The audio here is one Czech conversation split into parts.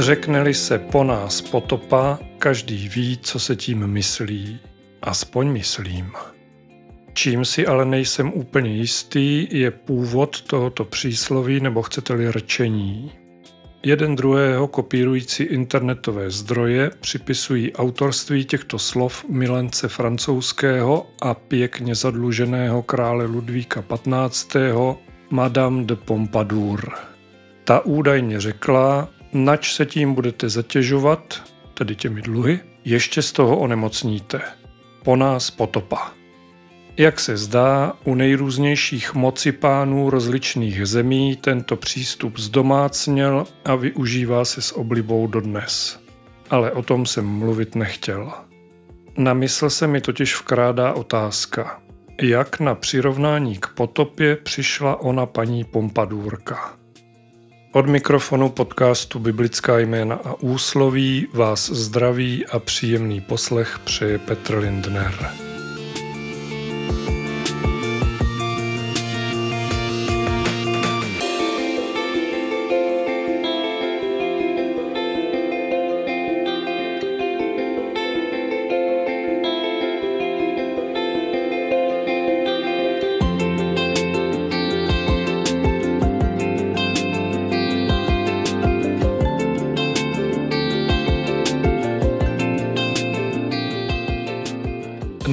Řekneli se po nás potopa, každý ví, co se tím myslí. Aspoň myslím. Čím si ale nejsem úplně jistý, je původ tohoto přísloví nebo chcete-li rčení. Jeden druhého kopírující internetové zdroje připisují autorství těchto slov milence francouzského a pěkně zadluženého krále Ludvíka XV. Madame de Pompadour. Ta údajně řekla, nač se tím budete zatěžovat, tedy těmi dluhy, ještě z toho onemocníte. Po nás potopa. Jak se zdá, u nejrůznějších mocipánů rozličných zemí tento přístup zdomácněl a využívá se s oblibou dodnes. Ale o tom jsem mluvit nechtěl. Na mysl se mi totiž vkrádá otázka, jak na přirovnání k potopě přišla ona paní Pompadůrka. Od mikrofonu podcastu Biblická jména a úsloví vás zdraví a příjemný poslech přeje Petr Lindner.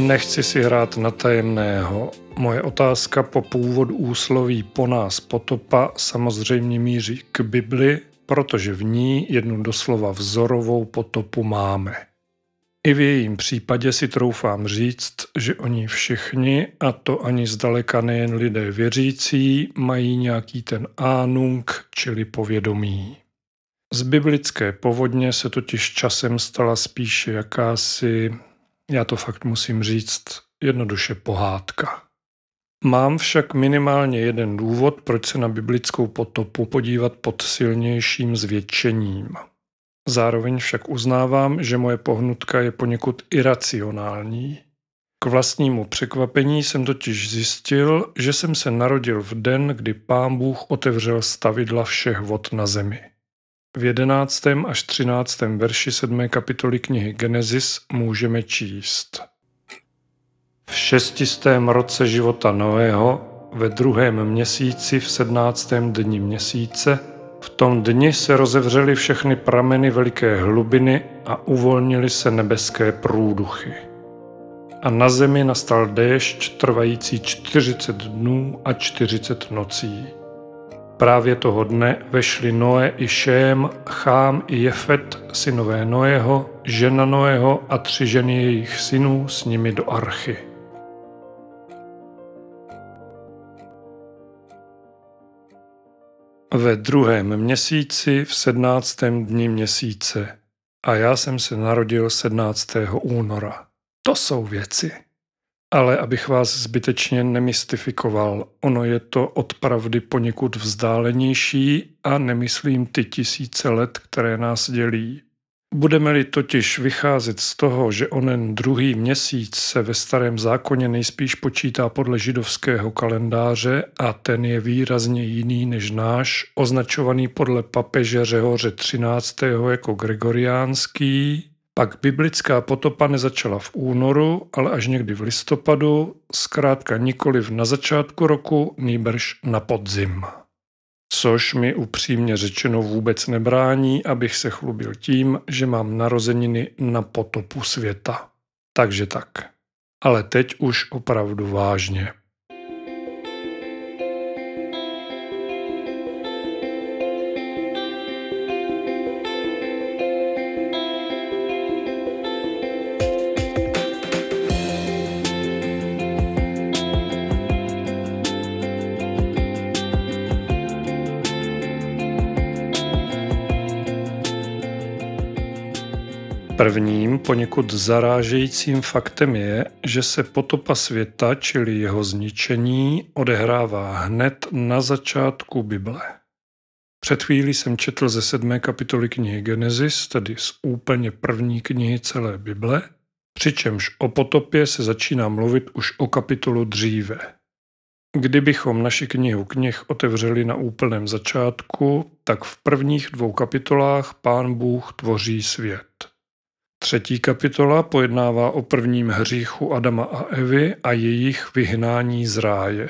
Nechci si hrát na tajemného. Moje otázka po původu úsloví po nás potopa samozřejmě míří k Bibli, protože v ní jednu doslova vzorovou potopu máme. I v jejím případě si troufám říct, že oni všichni, a to ani zdaleka nejen lidé věřící, mají nějaký ten ánung, čili povědomí. Z biblické povodně se totiž časem stala spíše jakási já to fakt musím říct jednoduše pohádka. Mám však minimálně jeden důvod, proč se na biblickou potopu podívat pod silnějším zvětšením. Zároveň však uznávám, že moje pohnutka je poněkud iracionální. K vlastnímu překvapení jsem totiž zjistil, že jsem se narodil v den, kdy pán Bůh otevřel stavidla všech vod na zemi. V jedenáctém až třináctém verši sedmé kapitoly knihy Genesis můžeme číst. V šestistém roce života Noého, ve druhém měsíci, v sednáctém dni měsíce, v tom dni se rozevřely všechny prameny veliké hlubiny a uvolnily se nebeské průduchy. A na zemi nastal déšť trvající čtyřicet dnů a čtyřicet nocí. Právě toho dne vešli Noé i Šém, Chám i Jefet, synové Noého, žena Noého a tři ženy jejich synů s nimi do archy. Ve druhém měsíci v sednáctém dni měsíce a já jsem se narodil 17. února. To jsou věci. Ale abych vás zbytečně nemystifikoval, ono je to od pravdy poněkud vzdálenější a nemyslím ty tisíce let, které nás dělí. Budeme-li totiž vycházet z toho, že onen druhý měsíc se ve starém zákoně nejspíš počítá podle židovského kalendáře a ten je výrazně jiný než náš, označovaný podle papeže Řehoře 13. jako gregoriánský, pak biblická potopa nezačala v únoru, ale až někdy v listopadu, zkrátka nikoliv na začátku roku, nýbrž na podzim. Což mi upřímně řečeno vůbec nebrání, abych se chlubil tím, že mám narozeniny na potopu světa. Takže tak. Ale teď už opravdu vážně. Prvním poněkud zarážejícím faktem je, že se potopa světa, čili jeho zničení, odehrává hned na začátku Bible. Před chvílí jsem četl ze sedmé kapitoly knihy Genesis, tedy z úplně první knihy celé Bible, přičemž o potopě se začíná mluvit už o kapitolu dříve. Kdybychom naši knihu knih otevřeli na úplném začátku, tak v prvních dvou kapitolách pán Bůh tvoří svět. Třetí kapitola pojednává o prvním hříchu Adama a Evy a jejich vyhnání z ráje.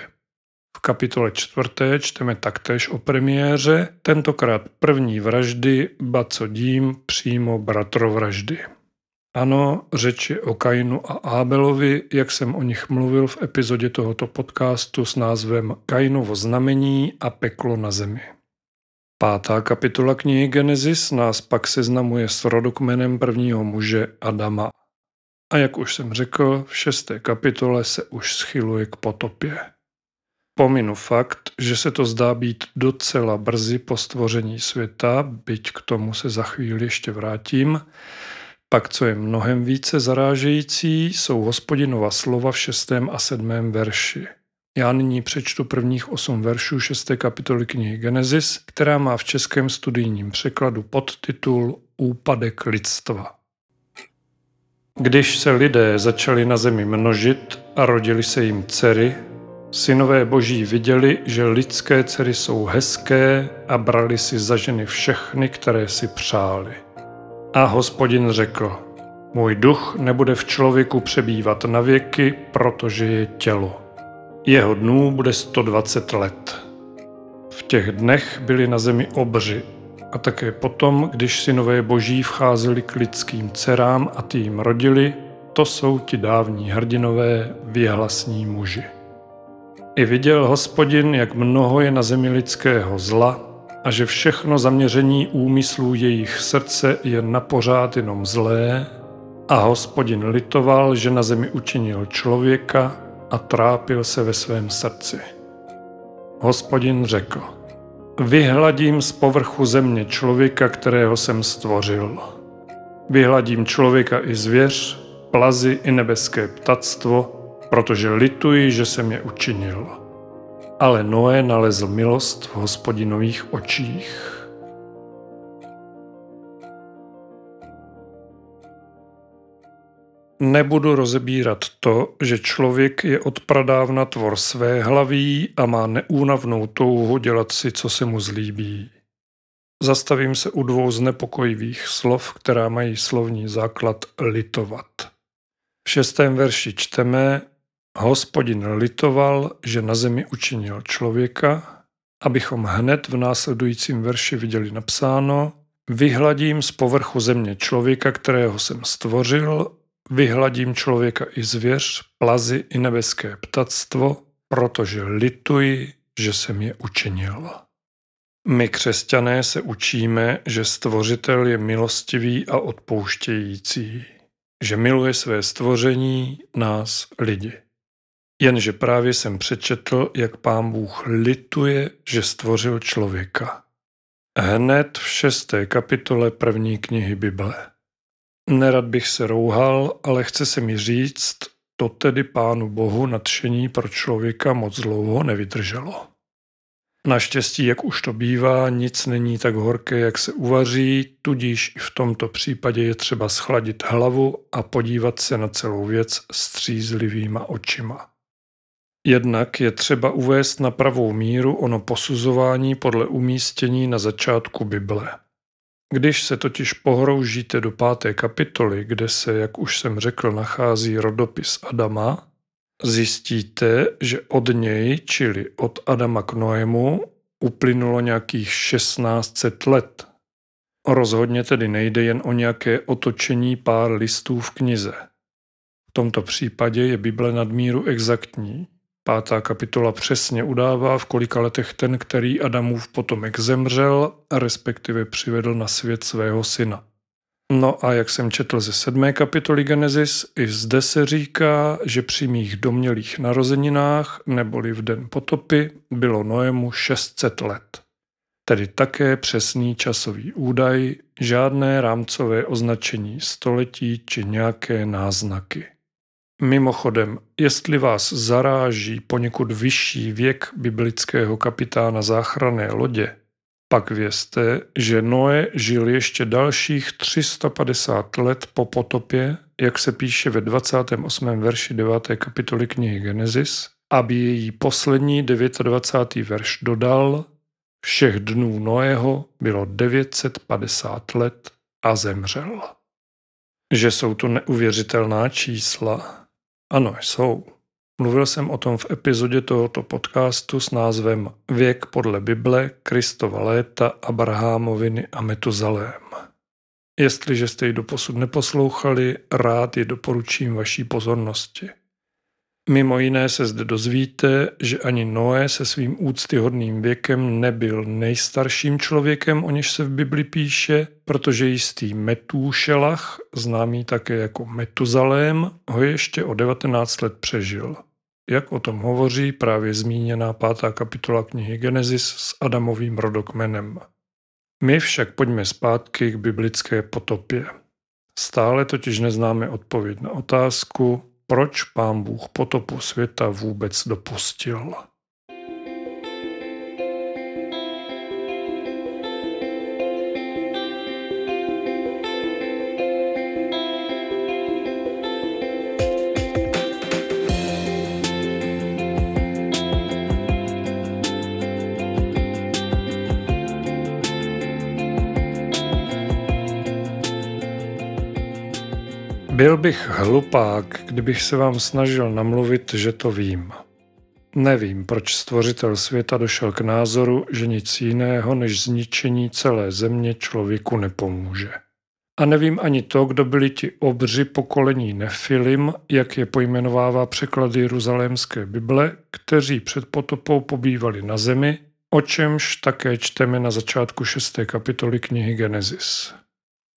V kapitole čtvrté čteme taktéž o premiéře, tentokrát první vraždy, ba co dím, přímo bratrovraždy. Ano, řeč je o Kainu a Ábelovi, jak jsem o nich mluvil v epizodě tohoto podcastu s názvem Kainovo znamení a peklo na zemi. Pátá kapitola knihy Genesis nás pak seznamuje s rodokmenem prvního muže Adama. A jak už jsem řekl, v šesté kapitole se už schyluje k potopě. Pominu fakt, že se to zdá být docela brzy po stvoření světa, byť k tomu se za chvíli ještě vrátím, pak, co je mnohem více zarážející, jsou hospodinova slova v šestém a sedmém verši. Já nyní přečtu prvních osm veršů šesté kapitoly knihy Genesis, která má v českém studijním překladu podtitul Úpadek lidstva. Když se lidé začali na zemi množit a rodili se jim dcery, synové boží viděli, že lidské dcery jsou hezké a brali si za ženy všechny, které si přáli. A hospodin řekl, můj duch nebude v člověku přebývat na věky, protože je tělo. Jeho dnů bude 120 let. V těch dnech byli na zemi obři a také potom, když synové boží vcházeli k lidským dcerám a ty jim rodili, to jsou ti dávní hrdinové vyhlasní muži. I viděl hospodin, jak mnoho je na zemi lidského zla a že všechno zaměření úmyslů jejich srdce je na pořád jenom zlé a hospodin litoval, že na zemi učinil člověka a trápil se ve svém srdci. Hospodin řekl, vyhladím z povrchu země člověka, kterého jsem stvořil. Vyhladím člověka i zvěř, plazy i nebeské ptactvo, protože lituji, že jsem je učinil. Ale Noé nalezl milost v hospodinových očích. Nebudu rozebírat to, že člověk je od pradávna tvor své hlaví a má neúnavnou touhu dělat si, co se mu zlíbí. Zastavím se u dvou znepokojivých slov, která mají slovní základ litovat. V šestém verši čteme, Hospodin litoval, že na zemi učinil člověka, abychom hned v následujícím verši viděli napsáno, vyhladím z povrchu země člověka, kterého jsem stvořil, vyhladím člověka i zvěř, plazy i nebeské ptactvo, protože lituji, že jsem je učinil. My křesťané se učíme, že stvořitel je milostivý a odpouštějící, že miluje své stvoření, nás, lidi. Jenže právě jsem přečetl, jak pán Bůh lituje, že stvořil člověka. Hned v šesté kapitole první knihy Bible. Nerad bych se rouhal, ale chce se mi říct, to tedy pánu bohu nadšení pro člověka moc dlouho nevydrželo. Naštěstí, jak už to bývá, nic není tak horké, jak se uvaří, tudíž i v tomto případě je třeba schladit hlavu a podívat se na celou věc střízlivýma očima. Jednak je třeba uvést na pravou míru ono posuzování podle umístění na začátku Bible. Když se totiž pohroužíte do páté kapitoly, kde se, jak už jsem řekl, nachází rodopis Adama, zjistíte, že od něj, čili od Adama k Noému, uplynulo nějakých 1600 let. Rozhodně tedy nejde jen o nějaké otočení pár listů v knize. V tomto případě je Bible nadmíru exaktní. Pátá kapitola přesně udává, v kolika letech ten, který Adamův potomek zemřel, respektive přivedl na svět svého syna. No a jak jsem četl ze sedmé kapitoly Genesis, i zde se říká, že při mých domělých narozeninách, neboli v den potopy, bylo Noému 600 let. Tedy také přesný časový údaj, žádné rámcové označení století či nějaké náznaky. Mimochodem, jestli vás zaráží poněkud vyšší věk biblického kapitána záchranné lodě, pak vězte, že Noé žil ještě dalších 350 let po potopě, jak se píše ve 28. verši 9. kapitoly knihy Genesis, aby její poslední 29. verš dodal, všech dnů Noého bylo 950 let a zemřel. Že jsou to neuvěřitelná čísla? Ano, jsou. Mluvil jsem o tom v epizodě tohoto podcastu s názvem Věk podle Bible, Kristova léta, Abrahamoviny a Metuzalém. Jestliže jste ji doposud neposlouchali, rád ji doporučím vaší pozornosti. Mimo jiné se zde dozvíte, že ani Noé se svým úctyhodným věkem nebyl nejstarším člověkem, o něž se v Bibli píše, protože jistý Metúšelach, známý také jako Metuzalém, ho ještě o 19 let přežil. Jak o tom hovoří právě zmíněná pátá kapitola knihy Genesis s Adamovým rodokmenem. My však pojďme zpátky k biblické potopě. Stále totiž neznáme odpověď na otázku, proč pán Bůh potopu světa vůbec dopustil. Byl bych hlupák, kdybych se vám snažil namluvit, že to vím. Nevím, proč stvořitel světa došel k názoru, že nic jiného než zničení celé země člověku nepomůže. A nevím ani to, kdo byli ti obři pokolení Nefilim, jak je pojmenovává překlad Jeruzalémské Bible, kteří před potopou pobývali na zemi, o čemž také čteme na začátku šesté kapitoly knihy Genesis.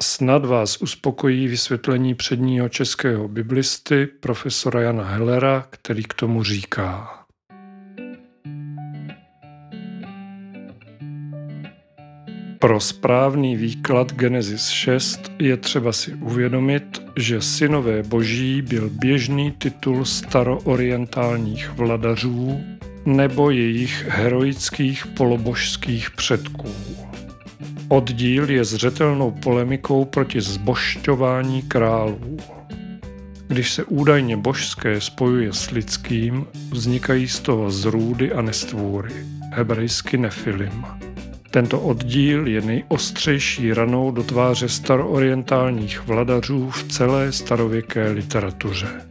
Snad vás uspokojí vysvětlení předního českého biblisty profesora Jana Hellera, který k tomu říká. Pro správný výklad Genesis 6 je třeba si uvědomit, že synové boží byl běžný titul staroorientálních vladařů nebo jejich heroických polobožských předků. Oddíl je zřetelnou polemikou proti zbošťování králů. Když se údajně božské spojuje s lidským, vznikají z toho zrůdy a nestvůry, hebrejsky nefilim. Tento oddíl je nejostřejší ranou do tváře staroorientálních vladařů v celé starověké literatuře.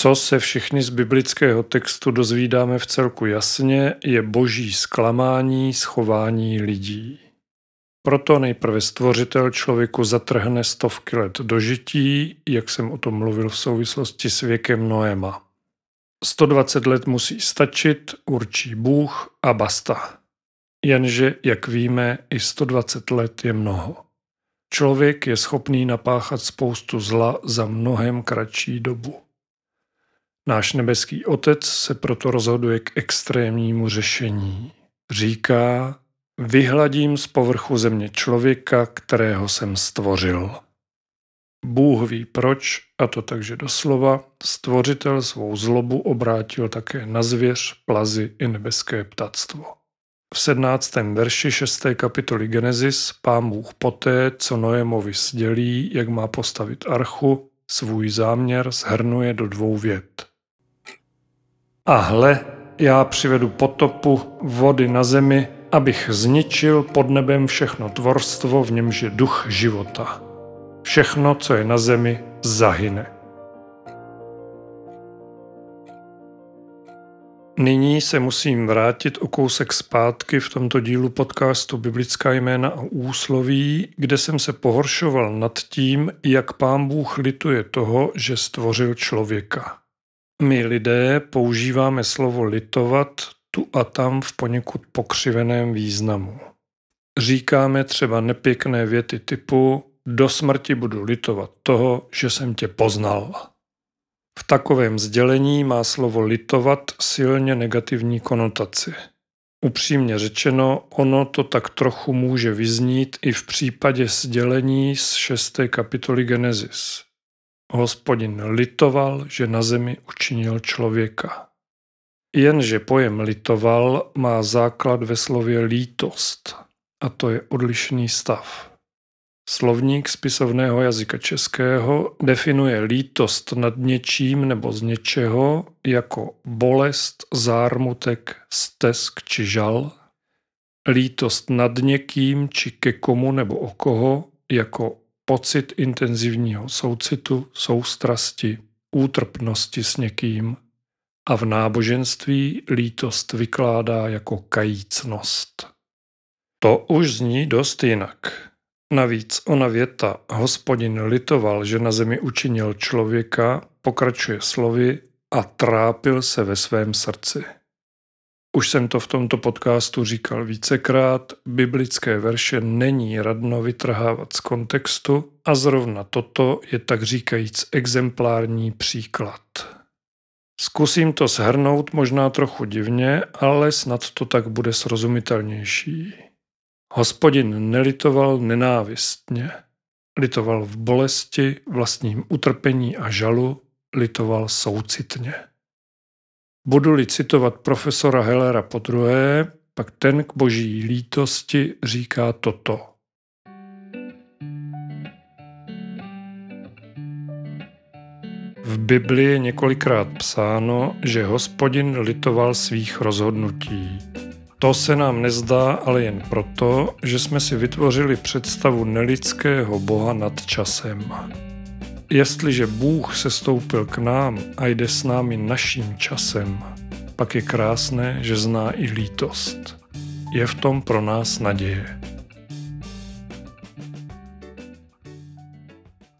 Co se všichni z biblického textu dozvídáme v celku jasně, je boží zklamání schování lidí. Proto nejprve stvořitel člověku zatrhne stovky let dožití, jak jsem o tom mluvil v souvislosti s věkem Noéma. 120 let musí stačit, určí Bůh a basta. Jenže, jak víme, i 120 let je mnoho. Člověk je schopný napáchat spoustu zla za mnohem kratší dobu. Náš nebeský Otec se proto rozhoduje k extrémnímu řešení. Říká, vyhladím z povrchu země člověka, kterého jsem stvořil. Bůh ví proč, a to takže doslova, stvořitel svou zlobu obrátil také na zvěř, plazy i nebeské ptactvo. V 17. verši 6. kapitoly Genesis pán Bůh poté, co Noémovi sdělí, jak má postavit archu, svůj záměr shrnuje do dvou vět. A hle, já přivedu potopu vody na zemi, abych zničil pod nebem všechno tvorstvo, v němž je duch života. Všechno, co je na zemi, zahyne. Nyní se musím vrátit o kousek zpátky v tomto dílu podcastu Biblická jména a úsloví, kde jsem se pohoršoval nad tím, jak pán Bůh lituje toho, že stvořil člověka. My lidé používáme slovo litovat tu a tam v poněkud pokřiveném významu. Říkáme třeba nepěkné věty typu do smrti budu litovat toho, že jsem tě poznal. V takovém sdělení má slovo litovat silně negativní konotaci. Upřímně řečeno, ono to tak trochu může vyznít i v případě sdělení z 6. kapitoly Genesis. Hospodin litoval, že na zemi učinil člověka. Jenže pojem litoval má základ ve slově lítost, a to je odlišný stav. Slovník spisovného jazyka českého definuje lítost nad něčím nebo z něčeho jako bolest, zármutek, stesk či žal, lítost nad někým či ke komu nebo o koho jako pocit intenzivního soucitu, soustrasti, útrpnosti s někým a v náboženství lítost vykládá jako kajícnost. To už zní dost jinak. Navíc ona věta hospodin litoval, že na zemi učinil člověka, pokračuje slovy a trápil se ve svém srdci. Už jsem to v tomto podcastu říkal vícekrát, biblické verše není radno vytrhávat z kontextu a zrovna toto je tak říkajíc exemplární příklad. Zkusím to shrnout možná trochu divně, ale snad to tak bude srozumitelnější. Hospodin nelitoval nenávistně. Litoval v bolesti, vlastním utrpení a žalu, litoval soucitně. Budu-li citovat profesora Hellera po druhé, pak ten k boží lítosti říká toto. V Biblii je několikrát psáno, že hospodin litoval svých rozhodnutí. To se nám nezdá ale jen proto, že jsme si vytvořili představu nelidského Boha nad časem. Jestliže Bůh se stoupil k nám a jde s námi naším časem, pak je krásné, že zná i lítost. Je v tom pro nás naděje.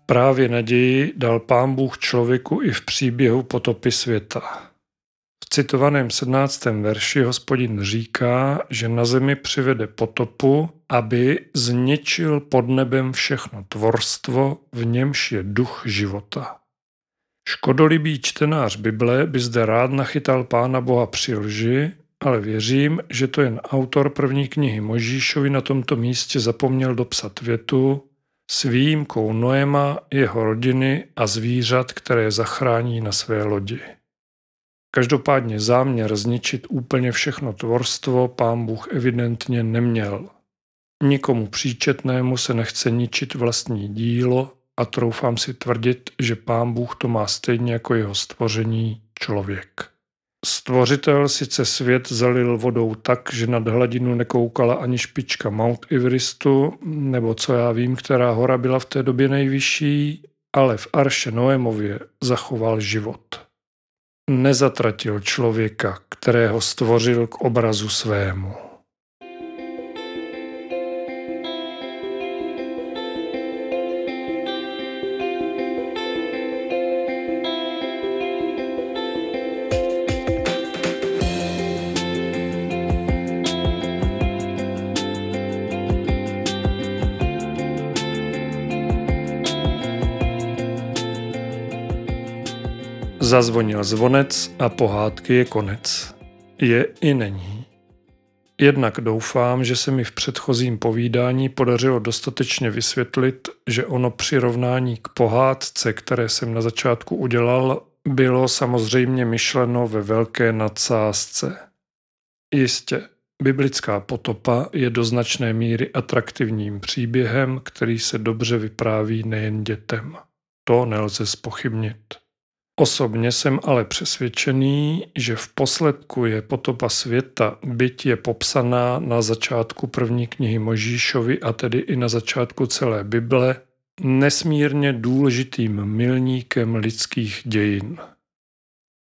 Právě naději dal pán Bůh člověku i v příběhu potopy světa. Citovaném 17. verši hospodin říká, že na zemi přivede potopu, aby zničil pod nebem všechno tvorstvo, v němž je duch života. Škodolibý čtenář Bible by zde rád nachytal pána Boha při lži, ale věřím, že to jen autor první knihy Možíšovi na tomto místě zapomněl dopsat větu s výjimkou Noema, jeho rodiny a zvířat, které zachrání na své lodi. Každopádně záměr zničit úplně všechno tvorstvo pán Bůh evidentně neměl. Nikomu příčetnému se nechce ničit vlastní dílo a troufám si tvrdit, že pán Bůh to má stejně jako jeho stvoření člověk. Stvořitel sice svět zalil vodou tak, že nad hladinu nekoukala ani špička Mount Everestu, nebo co já vím, která hora byla v té době nejvyšší, ale v Arše Noémově zachoval život nezatratil člověka, kterého stvořil k obrazu svému. Zazvonil zvonec a pohádky je konec. Je i není. Jednak doufám, že se mi v předchozím povídání podařilo dostatečně vysvětlit, že ono přirovnání k pohádce, které jsem na začátku udělal, bylo samozřejmě myšleno ve velké nadsázce. Jistě, biblická potopa je do značné míry atraktivním příběhem, který se dobře vypráví nejen dětem. To nelze spochybnit. Osobně jsem ale přesvědčený, že v posledku je potopa světa, byť je popsaná na začátku první knihy Možíšovi a tedy i na začátku celé Bible, nesmírně důležitým milníkem lidských dějin.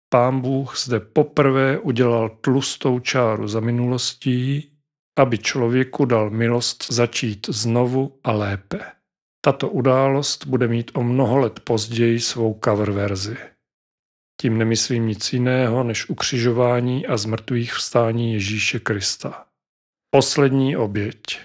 Pán Bůh zde poprvé udělal tlustou čáru za minulostí, aby člověku dal milost začít znovu a lépe. Tato událost bude mít o mnoho let později svou cover verzi. Tím nemyslím nic jiného než ukřižování a zmrtvých vstání Ježíše Krista. Poslední oběť.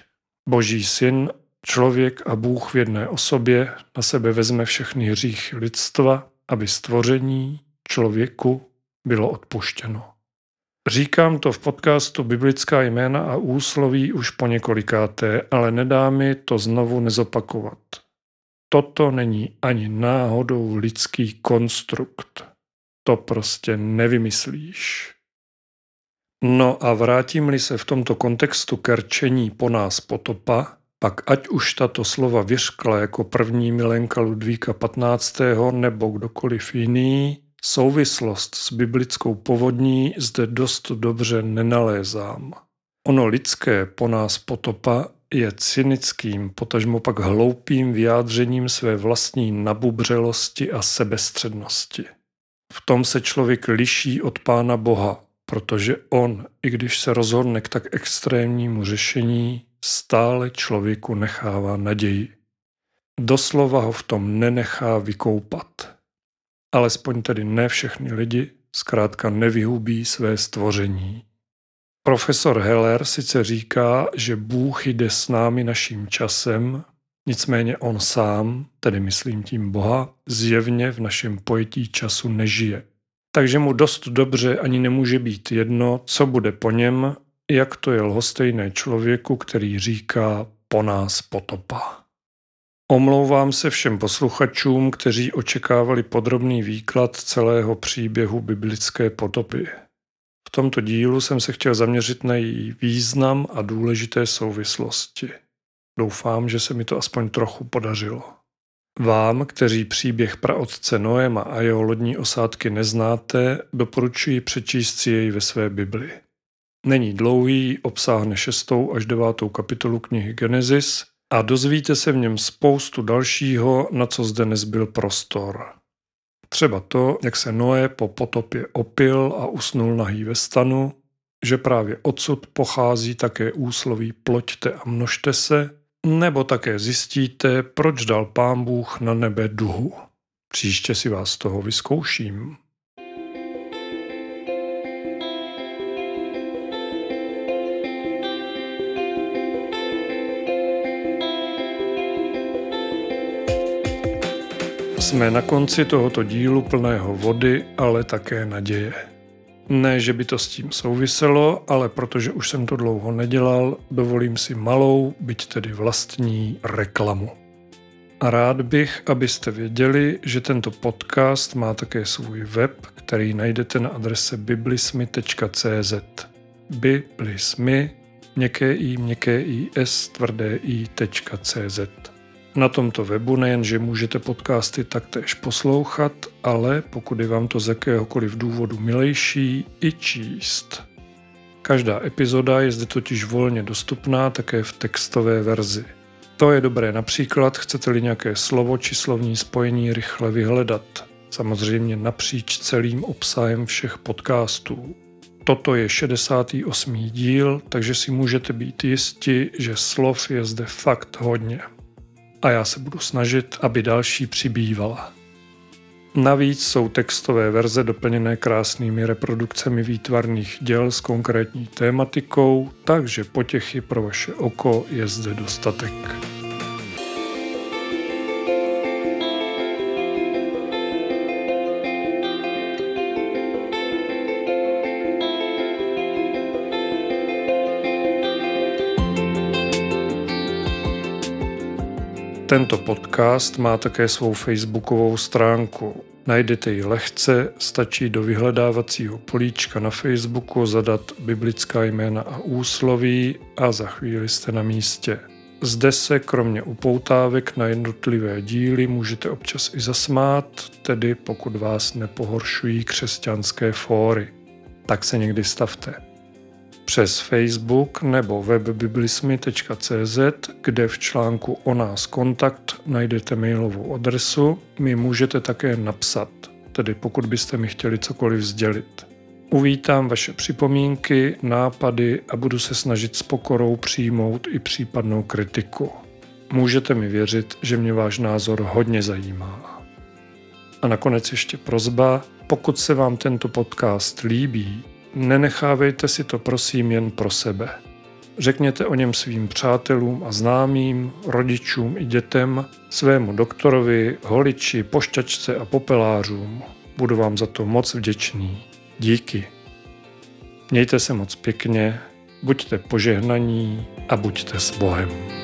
Boží syn, člověk a Bůh v jedné osobě na sebe vezme všechny hříchy lidstva, aby stvoření člověku bylo odpuštěno. Říkám to v podcastu Biblická jména a úsloví už po několikáté, ale nedá mi to znovu nezopakovat. Toto není ani náhodou lidský konstrukt to prostě nevymyslíš. No a vrátím-li se v tomto kontextu k rčení po nás potopa, Pak ať už tato slova vyřkla jako první milenka Ludvíka 15. nebo kdokoliv jiný, souvislost s biblickou povodní zde dost dobře nenalézám. Ono lidské po nás potopa je cynickým, potažmo pak hloupým vyjádřením své vlastní nabubřelosti a sebestřednosti. V tom se člověk liší od Pána Boha, protože on, i když se rozhodne k tak extrémnímu řešení, stále člověku nechává naději. Doslova ho v tom nenechá vykoupat. Alespoň tedy ne všechny lidi zkrátka nevyhubí své stvoření. Profesor Heller sice říká, že Bůh jde s námi naším časem, nicméně on sám, tedy myslím tím Boha, zjevně v našem pojetí času nežije. Takže mu dost dobře ani nemůže být jedno, co bude po něm, jak to je lhostejné člověku, který říká po nás potopa. Omlouvám se všem posluchačům, kteří očekávali podrobný výklad celého příběhu biblické potopy. V tomto dílu jsem se chtěl zaměřit na její význam a důležité souvislosti. Doufám, že se mi to aspoň trochu podařilo. Vám, kteří příběh praotce Noema a jeho lodní osádky neznáte, doporučuji přečíst si jej ve své Bibli. Není dlouhý, obsáhne šestou až devátou kapitolu knihy Genesis a dozvíte se v něm spoustu dalšího, na co zde nezbyl prostor. Třeba to, jak se Noé po potopě opil a usnul nahý ve stanu, že právě odsud pochází také úsloví ploďte a množte se, nebo také zjistíte, proč dal pán Bůh na nebe duhu. Příště si vás toho vyzkouším. Jsme na konci tohoto dílu plného vody, ale také naděje. Ne, že by to s tím souviselo, ale protože už jsem to dlouho nedělal, dovolím si malou, byť tedy vlastní reklamu. A rád bych, abyste věděli, že tento podcast má také svůj web, který najdete na adrese biblismy.cz. Biblismy, měkké i, měkké i, s, tvrdé i.cz. Na tomto webu nejenže můžete podcasty taktéž poslouchat, ale pokud je vám to z jakéhokoliv důvodu milejší, i číst. Každá epizoda je zde totiž volně dostupná také v textové verzi. To je dobré například, chcete-li nějaké slovo či slovní spojení rychle vyhledat. Samozřejmě napříč celým obsahem všech podcastů. Toto je 68. díl, takže si můžete být jisti, že slov je zde fakt hodně a já se budu snažit, aby další přibývala. Navíc jsou textové verze doplněné krásnými reprodukcemi výtvarných děl s konkrétní tématikou, takže potěchy pro vaše oko je zde dostatek. Tento podcast má také svou facebookovou stránku. Najdete ji lehce, stačí do vyhledávacího políčka na Facebooku zadat biblická jména a úsloví a za chvíli jste na místě. Zde se kromě upoutávek na jednotlivé díly můžete občas i zasmát, tedy pokud vás nepohoršují křesťanské fóry. Tak se někdy stavte přes Facebook nebo web biblismy.cz, kde v článku o nás kontakt najdete mailovou adresu. Mi můžete také napsat, tedy pokud byste mi chtěli cokoliv sdělit. Uvítám vaše připomínky, nápady a budu se snažit s pokorou přijmout i případnou kritiku. Můžete mi věřit, že mě váš názor hodně zajímá. A nakonec ještě prozba, pokud se vám tento podcast líbí, Nenechávejte si to prosím jen pro sebe. Řekněte o něm svým přátelům a známým, rodičům i dětem, svému doktorovi, holiči, pošťačce a popelářům. Budu vám za to moc vděčný. Díky. Mějte se moc pěkně, buďte požehnaní a buďte s Bohem.